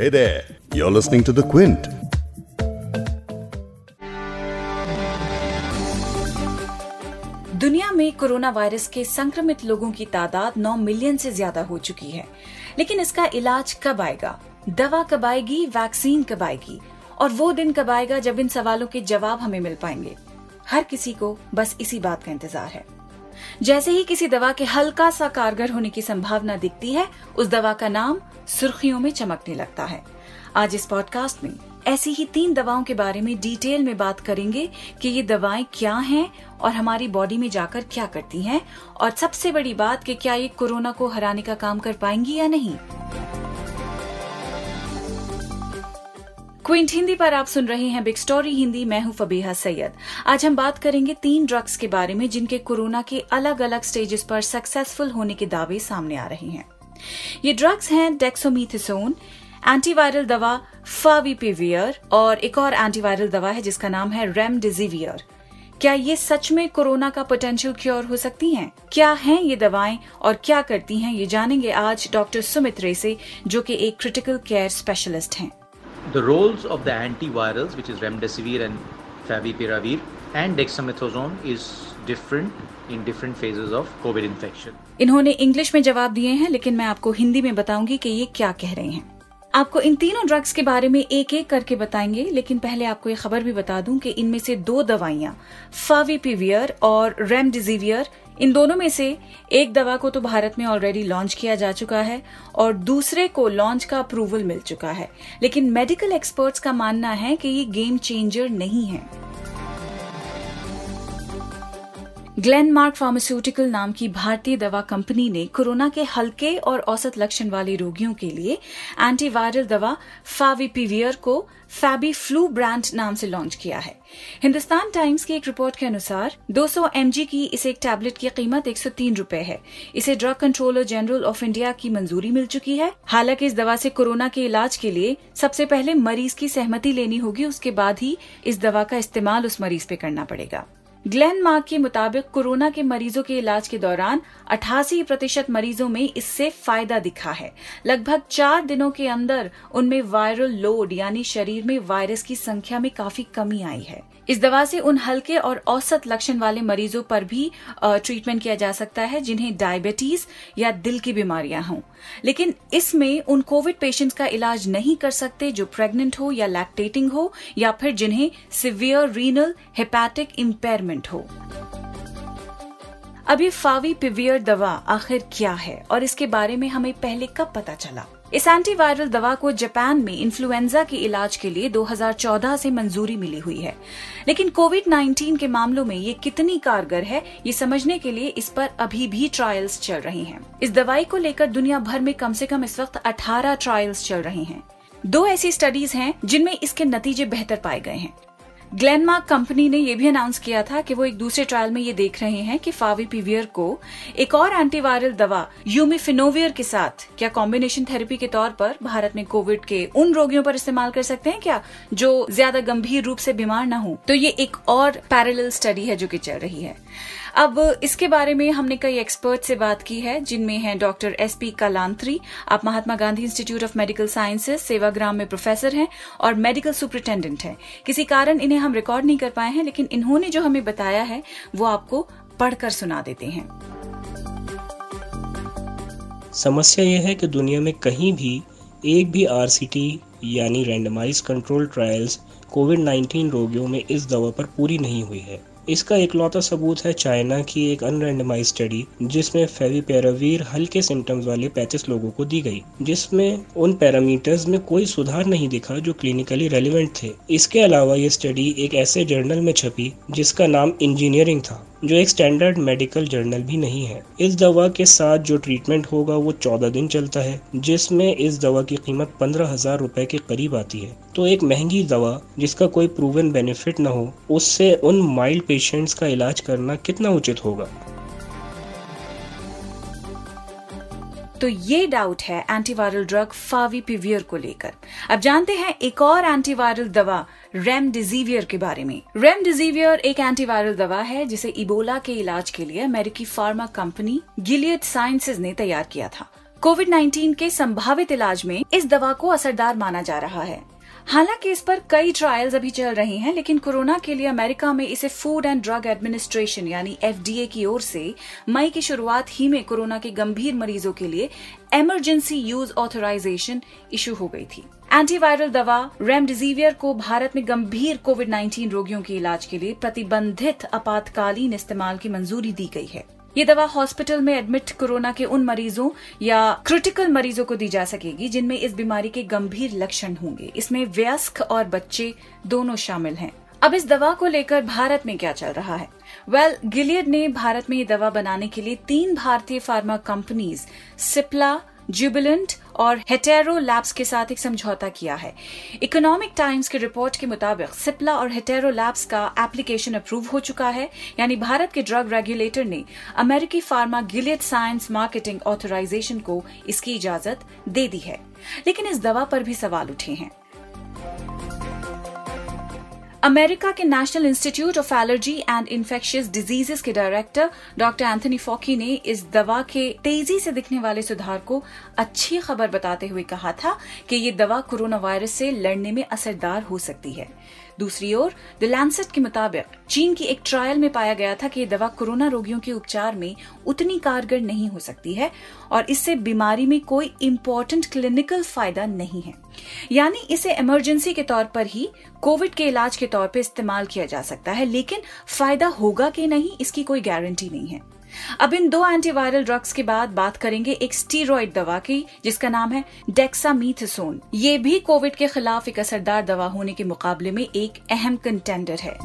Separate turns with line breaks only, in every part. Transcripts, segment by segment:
Hey there, you're listening to The Quint.
दुनिया में corona virus के संक्रमित लोगों की तादाद 9 मिलियन से ज़्यादा हो चुकी है। लेकिन इसका इलाज कब आएगा? दवा कब आएगी? वैक्सीन कब आएगी? और वो दिन कब आएगा जब इन सवालों के जवाब हमें मिल पाएँगे? हर किसी को बस इसी बात का इंतज़ार है। जैसे ही किसी दवा के हल्का सा कारगर होने की संभावना दिखती है, उस दवा का नाम सुर्खियों में चमकने लगता है। आज इस पॉडकास्ट में ऐसी ही तीन दवाओं के बारे में डिटेल में बात करेंगे कि ये दवाएँ क्या हैं और हमारी बॉडी में जाकर क्या करती हैं और सबसे बड़ी बात कि क्या ये कोरोना को हराने का काम कर पाएँगी या नहीं। क्विंट हिंदी पर आप सुन रहे हैं बिग स्टोरी हिंदी, मैं हूँ फबीहा सैयद। आज हम बात करेंगे तीन ड्रग्स के बारे में जिनके कोरोना के अलग अलग स्टेजेस पर सक्सेसफुल होने के दावे सामने आ रहे हैं। ये ड्रग्स हैं डेक्सोमीथिसोन एंटीवायरल दवा फाविपिवियर और एक और एंटीवायरल दवा है जिसका नाम है रेमडेसिवियर क्या ये सच में कोरोना का पोटेंशियल क्योर हो सकती हैं? क्या हैं ये दवाएँ और क्या करती हैं ये जानेंगे आज डॉक्टर सुमित रे से जो कि एक क्रिटिकल केयर स्पेशलिस्ट हैं।
The roles of the antivirals, which is remdesivir and favipiravir, and dexamethasone is different in different phases of COVID infection.
इन्होंने इंग्लिश में जवाब दिए हैं लेकिन मैं आपको हिंदी में बताऊँगी कि ये क्या कह रहे हैं आपको इन तीनों ड्रग्स के बारे में एक एक करके बताएँगे लेकिन पहले आपको ये खबर भी बता दूँ कि इनमें से दो दवाइयाँ फाविपिवियर और रेमडिजिवियर इन दोनों में से एक दवा को तो भारत में ऑलरेडी लॉन्च किया जा चुका है और दूसरे को लॉन्च का अप्रूवल मिल चुका है। लेकिन मेडिकल एक्सपर्ट्स का मानना है कि ये गेम चेंजर नहीं है। ग्लेनमार्क फार्मास्यूटिकल नाम की भारतीय दवा कंपनी ने कोरोना के हल्के और औसत लक्षण वाले रोगियों के लिए एंटीवायरल दवा फाविपिवियर को फैबी फ्लू ब्रांड नाम से लॉन्च किया है। हिंदुस्तान टाइम्स की एक रिपोर्ट के अनुसार 200 mg की इस एक टैबलेट की कीमत एक सौ तीन रूपए है। इसे drug controller general of India की मंजूरी मिल चुकी है। हालाँकि इस दवा से कोरोना के इलाज के लिए सबसे पहले मरीज़ की सहमति लेनी होगी, उसके बाद ही इस दवा का इस्तेमाल उस मरीज़ पे करना पड़ेगा। ग्लेन मार्क के मुताबिक कोरोना के मरीजों के इलाज के दौरान 88 प्रतिशत मरीजों में इससे फ़ायदा दिखा है। लगभग चार दिनों के अंदर उनमें वायरल लोड, यानी शरीर में वायरस की संख्या में काफ़ी कमी आई है। इस दवा से उन हल्के और औसत लक्षण वाले मरीजों पर भी ट्रीटमेंट किया जा सकता है, जिन्हें डायबिटीज़ या दिल की बीमारियाँ हों। लेकिन इसमें उन कोविड पेशेंट्स का इलाज नहीं कर सकते जो प्रेग्नेंट हो या लैक्टेटिंग हो, या फिर जिन्हें सिवियर रीनल हेपैटिक इम्पेयरमेंट हो अब ये फावी पिवियर दवा आखिर क्या है और इसके बारे में हमें पहले कब पता चला इस एंटीवायरल दवा को जापान में इन्फ्लुएंजा के इलाज के लिए 2014 से मंजूरी मिली हुई है लेकिन कोविड 19 के मामलों में ये कितनी कारगर है, ये समझने के लिए इस पर अभी भी ट्रायल्स चल रही हैं। इस दवाई को लेकर दुनिया भर में कम से कम इस वक्त 18 ट्रायल्स चल रहे हैं। दो ऐसी स्टडीज़ हैं जिनमें इसके नतीजे बेहतर पाए गए हैं ग्लेनमार्क कंपनी ने यह भी अनाउंस किया था कि वो एक दूसरे ट्रायल में ये देख रहे हैं कि फावीपीवियर को एक और एंटीवायरल दवा यूमिफिनोवियर के साथ क्या कॉम्बिनेशन थेरेपी के तौर पर भारत में कोविड के उन रोगियों पर इस्तेमाल कर सकते हैं क्या, जो ज़्यादा गंभीर रूप से बीमार न हो? तो ये एक और पैरेलल स्टडी है जो कि चल रही है। अब इसके बारे में हमने कई एक्सपर्ट से बात की है, जिनमें हैं डॉक्टर एस पी कलांत्री आप Mahatma Gandhi institute of medical sciences Sevagram में प्रोफेसर हैं और मेडिकल सुपरिटेंडेंट हैं। किसी कारण इन्हें हम रिकॉर्ड नहीं कर पाए हैं, लेकिन इन्होंने जो हमें बताया है, वो आपको पढ़कर सुना देते हैं।
समस्या यह है कि दुनिया में कहीं भी एक भी आरसीटी यानी रैंडमाइज कंट्रोल ट्रायल्स कोविड 19 रोगियों में इस दवा पर पूरी नहीं हुई है। इसका इकलौता सबूत है चाइना की एक अनरेंडमाइज स्टडी जिसमें फेविपेरावीर हल्के सिम्टम्स वाले 35 लोगों को दी गई, जिसमें उन पैरामीटर्स में कोई सुधार नहीं दिखा जो क्लिनिकली रेलिवेंट थे। इसके अलावा ये स्टडी एक ऐसे जर्नल में छपी, जिसका नाम इंजीनियरिंग था। जो एक स्टैंडर्ड मेडिकल जर्नल भी नहीं है। इस दवा के साथ जो ट्रीटमेंट होगा, वो चौदह दिन चलता है, जिसमें इस दवा की कीमत पंद्रह हज़ार रुपए के करीब आती है। तो एक महँगी दवा, जिसका कोई प्रूवन बेनिफिट न हो, उससे उन माइल्ड पेशेंट्स का इलाज करना कितना उचित होगा?
तो ये डाउट है एंटीवायरल ड्रग फाविपिवियर को लेकर। अब जानते हैं एक और एंटीवायरल दवा रेमडिजीवियर के बारे में। रेमडिजीवियर एक एंटीवायरल दवा है जिसे इबोला के इलाज के लिए अमेरिकी फार्मा कंपनी गिलियड साइंसेज ने तैयार किया था। कोविड 19 के संभावित इलाज में इस दवा को असरदार माना जा रहा है। हालाँकि इस पर कई ट्रायल्स अभी चल रही हैं, लेकिन कोरोना के लिए अमेरिका में इसे फ़ूड एंड ड्रग एडमिनिस्ट्रेशन यानी एफडीए की ओर से मई की शुरुआत ही में कोरोना के गंभीर मरीजों के लिए इमरजेंसी यूज़ ऑथोराइजेशन इशू हो गई थी। एंटीवायरल दवा रेमडेसिवियर को भारत में गंभीर कोविड 19 रोगियों के इलाज के लिए प्रतिबंधित आपातकालीन इस्तेमाल की मंजूरी दी गई है। ये दवा हॉस्पिटल में एडमिट कोरोना के उन मरीजों या क्रिटिकल मरीजों को दी जा सकेगी जिनमें इस बीमारी के गंभीर लक्षण होंगे। इसमें व्यस्क और बच्चे दोनों शामिल हैं। अब इस दवा को लेकर भारत में क्या चल रहा है? वेल well, गिलियड ने भारत में ये दवा बनाने के लिए तीन भारतीय फार्मा कंपनीज़ सिप्ला जुबिलेंट और हेटेरो लैब्स के साथ एक समझौता किया है। इकोनॉमिक टाइम्स की रिपोर्ट के मुताबिक सिप्ला और हेटेरो लैब्स का एप्लीकेशन अप्रूव हो चुका है। यानी भारत के ड्रग रेगुलेटर ने अमेरिकी pharma Gilead science marketing authorisation को इसकी इजाज़त दे दी है। लेकिन इस दवा पर भी सवाल उठे हैं। अमेरिका के national institute of allergy and infectious diseases के डायरेक्टर डॉक्टर एंथनी फॉकी ने इस दवा के तेज़ी से दिखने वाले सुधार को अच्छी खबर बताते हुए कहा था कि ये दवा कोरोना वायरस से लड़ने में असरदार हो सकती है। दूसरी ओर द लैंसेट के मुताबिक, चीन की एक ट्रायल में पाया गया था कि ये दवा कोरोना रोगियों के उपचार में उतनी कारगर नहीं हो सकती है और इससे बीमारी में कोई इम्पोर्टेंट क्लिनिकल फ़ायदा नहीं है। यानी इसे इमरजेंसी के तौर पर ही कोविड के इलाज के तौर पर इस्तेमाल किया जा सकता है, लेकिन फ़ायदा होगा कि नहीं, इसकी कोई गारंटी नहीं है। अब इन दो एंटीवायरल ड्रग्स के बाद बात करेंगे एक स्टीरोइड दवा की, जिसका नाम है डेक्सामीथसोन ये भी कोविड के खिलाफ एक असरदार दवा होने के मुकाबले में एक अहम कंटेंडर है।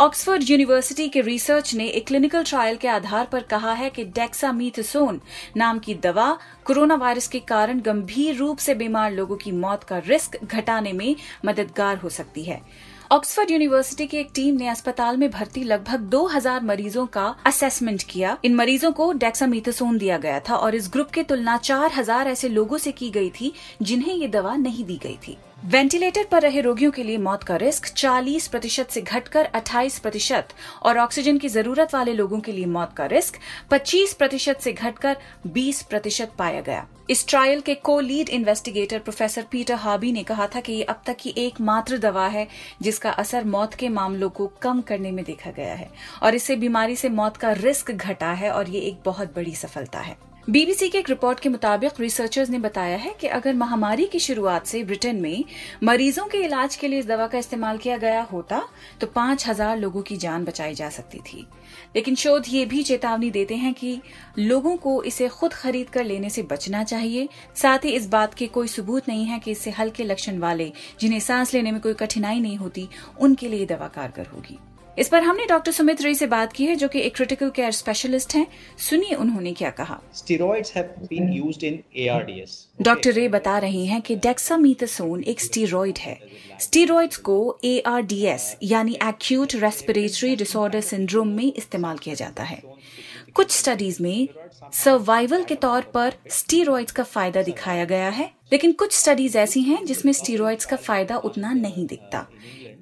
ऑक्सफोर्ड यूनिवर्सिटी के रिसर्च ने एक क्लिनिकल ट्रायल के आधार पर कहा है कि डेक्सामीथसोन नाम की दवा कोरोना वायरस के कारण गंभीर रूप से बीमार लोगों की मौत का रिस्क घटाने में मददगार हो सकती है। ऑक्सफोर्ड यूनिवर्सिटी की एक टीम ने अस्पताल में भर्ती लगभग 2000 मरीजों का असेसमेंट किया। इन मरीजों को डेक्सामीथासोन दिया गया था और इस ग्रुप की तुलना 4000 ऐसे लोगों से की गई थी जिन्हें ये दवा नहीं दी गई थी। वेंटिलेटर पर रहे रोगियों के लिए मौत का रिस्क 40 प्रतिशत से घटकर 28 प्रतिशत और ऑक्सीजन की ज़रूरत वाले लोगों के लिए मौत का रिस्क 25 प्रतिशत से घटकर 20 प्रतिशत पाया गया। इस ट्रायल के को लीड इन्वेस्टिगेटर प्रोफेसर पीटर हाबी ने कहा था कि ये अब तक की एकमात्र दवा है जिसका असर मौत के मामलों को कम करने में देखा गया है और इससे बीमारी से मौत का रिस्क घटा है और ये एक बहुत बड़ी सफलता है। बीबीसी के एक रिपोर्ट के मुताबिक रिसर्चर्स ने बताया है कि अगर महामारी की शुरुआत से ब्रिटेन में मरीजों के इलाज के लिए इस दवा का इस्तेमाल किया गया होता तो पाँच हज़ार लोगों की जान बचाई जा सकती थी। लेकिन शोध ये भी चेतावनी देते हैं कि लोगों को इसे खुद खरीद कर लेने से बचना चाहिए। साथ ही इस बात के कोई सबूत नहीं है कि इससे हल्के लक्षण वाले, जिन्हें सांस लेने में कोई कठिनाई नहीं होती, उनके लिए दवा कारगर होगी। इस पर हमने डॉक्टर सुमित रे से बात की है जो कि एक क्रिटिकल केयर स्पेशलिस्ट हैं। सुनिए उन्होंने क्या कहा।
Steroids have been used in ARDS
doctor Ray बता रहे हैं कि डेक्सामीथासोन एक स्टीरॉइड है। स्टीरॉइड्स को एआरडीएस यानी एक्यूट रेस्पिरेटरी डिसऑर्डर सिंड्रोम में इस्तेमाल किया जाता है। कुछ स्टडीज़ में सर्वाइवल के तौर पर स्टीरॉइड्स का फ़ायदा दिखाया गया है लेकिन कुछ स्टडीज़ ऐसी हैं जिसमें स्टीरॉइड्स का फ़ायदा उतना नहीं दिखता।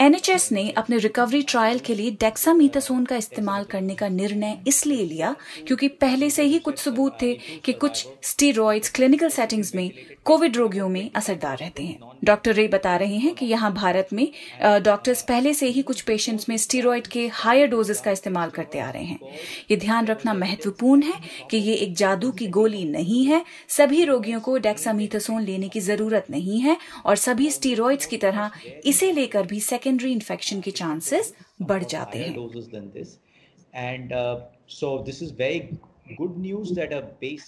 एनएचएस ने अपने रिकवरी ट्रायल के लिए डेक्सामीथासोन का इस्तेमाल करने का निर्णय इसलिए लिया क्योंकि पहले से ही कुछ सबूत थे कि कुछ स्टीरॉइड्स क्लिनिकल सेटिंग्स में कोविड रोगियों में असरदार रहते हैं। डॉक्टर रे बता रहे हैं कि यहाँ भारत में डॉक्टर्स पहले से ही कुछ पेशेंट्स में स्टीरॉइड के हायर डोजेस का इस्तेमाल करते आ रहे हैं। ये ध्यान रखना महत्वपूर्ण है कि ये एक जादू की गोली नहीं है। सभी रोगियों को डेक्सामीथासोन लेने की ज़रूरत नहीं है और सभी स्टीरॉइड्स की तरह इसे लेकर भी सेकेंडरी इन्फेक्शन के चांसेस बढ़ जाते हैं।
and uh,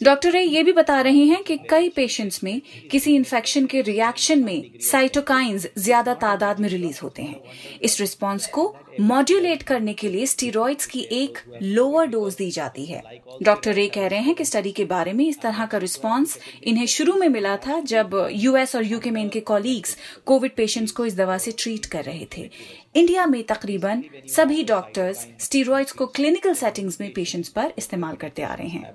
डॉक्टर ये भी बता रहे हैं कि कई पेशेंट्स में किसी इन्फेक्शन के रिएक्शन में साइटोकाइंस ज़्यादा तादाद में रिलीज़ होते हैं। इस रिस्पांस को मॉड्यूलेट करने के लिए स्टीरोइड्स की एक लोअर डोज दी जाती है। डॉक्टर रे कह रहे हैं कि स्टडी के बारे में इस तरह का रिस्पांस इन्हें शुरू में मिला था जब यूएस और यूके में इनके कॉलीग्स कोविड पेशेंट्स को इस दवा से ट्रीट कर रहे थे। इंडिया में तकरीबन सभी डॉक्टर्स स्टीरॉइड्स को क्लिनिकल सेटिंग्स में पेशेंट्स पर इस्तेमाल करते आ रहे हैं।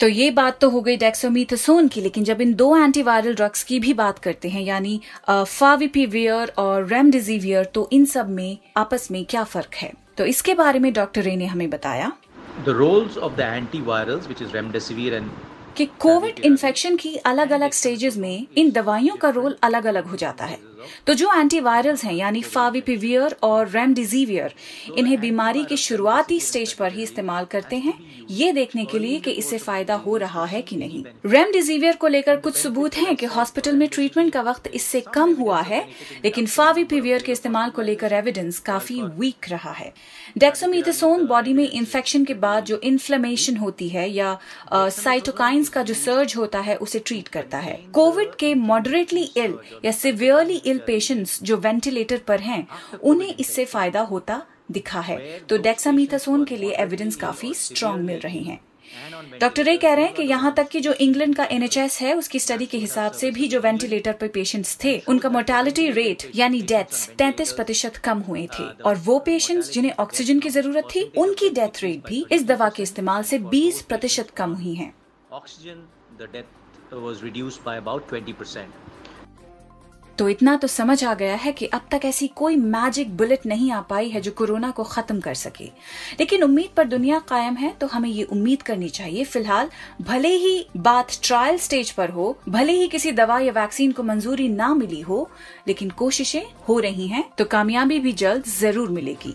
तो ये बात तो हो गई डेक्सोमीथासोन की लेकिन जब इन दो एंटीवायरल ड्रग्स की भी बात करते हैं यानी फाविपिवियर और रेमडेसिवियर तो इन सब में आपस में क्या फ़र्क है? तो इसके बारे में डॉक्टर रे ने हमें बताया।
The roles of the antivirals, which is remdesivir and
कि कोविड इन्फेक्शन की अलग अलग स्टेजेस में इन दवाइयों का रोल अलग अलग हो जाता है। तो जो एंटीवायरल्स हैं यानी फाविपिवियर और रेमडिजिवियर इन्हें बीमारी के शुरुआती स्टेज पर ही इस्तेमाल करते हैं। ये देखने के लिए कि इससे फ़ायदा हो रहा है कि नहीं। रेमडिजिवियर को लेकर कुछ सबूत हैं कि हॉस्पिटल में ट्रीटमेंट का वक्त इससे कम हुआ है लेकिन फाविपिवियर के इस्तेमाल को लेकर एविडेंस काफ़ी वीक रहा है। डेक्सोमीथेसोन बॉडी में इन्फेक्शन के बाद जो इन्फ्लेमेशन होती है या साइटोकाइंस का जो सर्ज होता है उसे ट्रीट करता है। कोविड के मॉडरेटली इल या सिवियरली इल पेशेंट्स जो वेंटिलेटर पर हैं उन्हें इससे फ़ायदा होता दिखा है। तो डेक्सामीथासोन के लिए एविडेंस काफ़ी स्ट्रांग मिल रहे हैं। डॉक्टर रे कह रहे हैं कि यहाँ तक कि जो इंग्लैंड का एनएचएस है उसकी स्टडी के हिसाब से भी जो वेंटिलेटर पर पेशेंट्स थे उनका मोर्टेलिटी रेट यानी डेथ्स 33 प्रतिशत कम हुए थे। और वो पेशेंट्स जिन्हें ऑक्सीजन की ज़रूरत थी उनकी डेथ रेट भी इस दवा के इस्तेमाल से 20 प्रतिशत कम हुई है।
By about 20%.
तो इतना तो समझ आ गया है कि अब तक ऐसी कोई मैजिक बुलेट नहीं आ पाई है जो कोरोना को खत्म कर सके। लेकिन उम्मीद पर दुनिया कायम है तो हमें ये उम्मीद करनी चाहिए, फ़िलहाल भले ही बात ट्रायल स्टेज पर हो, भले ही किसी दवा या वैक्सीन को मंजूरी ना मिली हो, लेकिन कोशिशें हो रही हैं तो कामयाबी भी जल्द ज़रूर मिलेगी।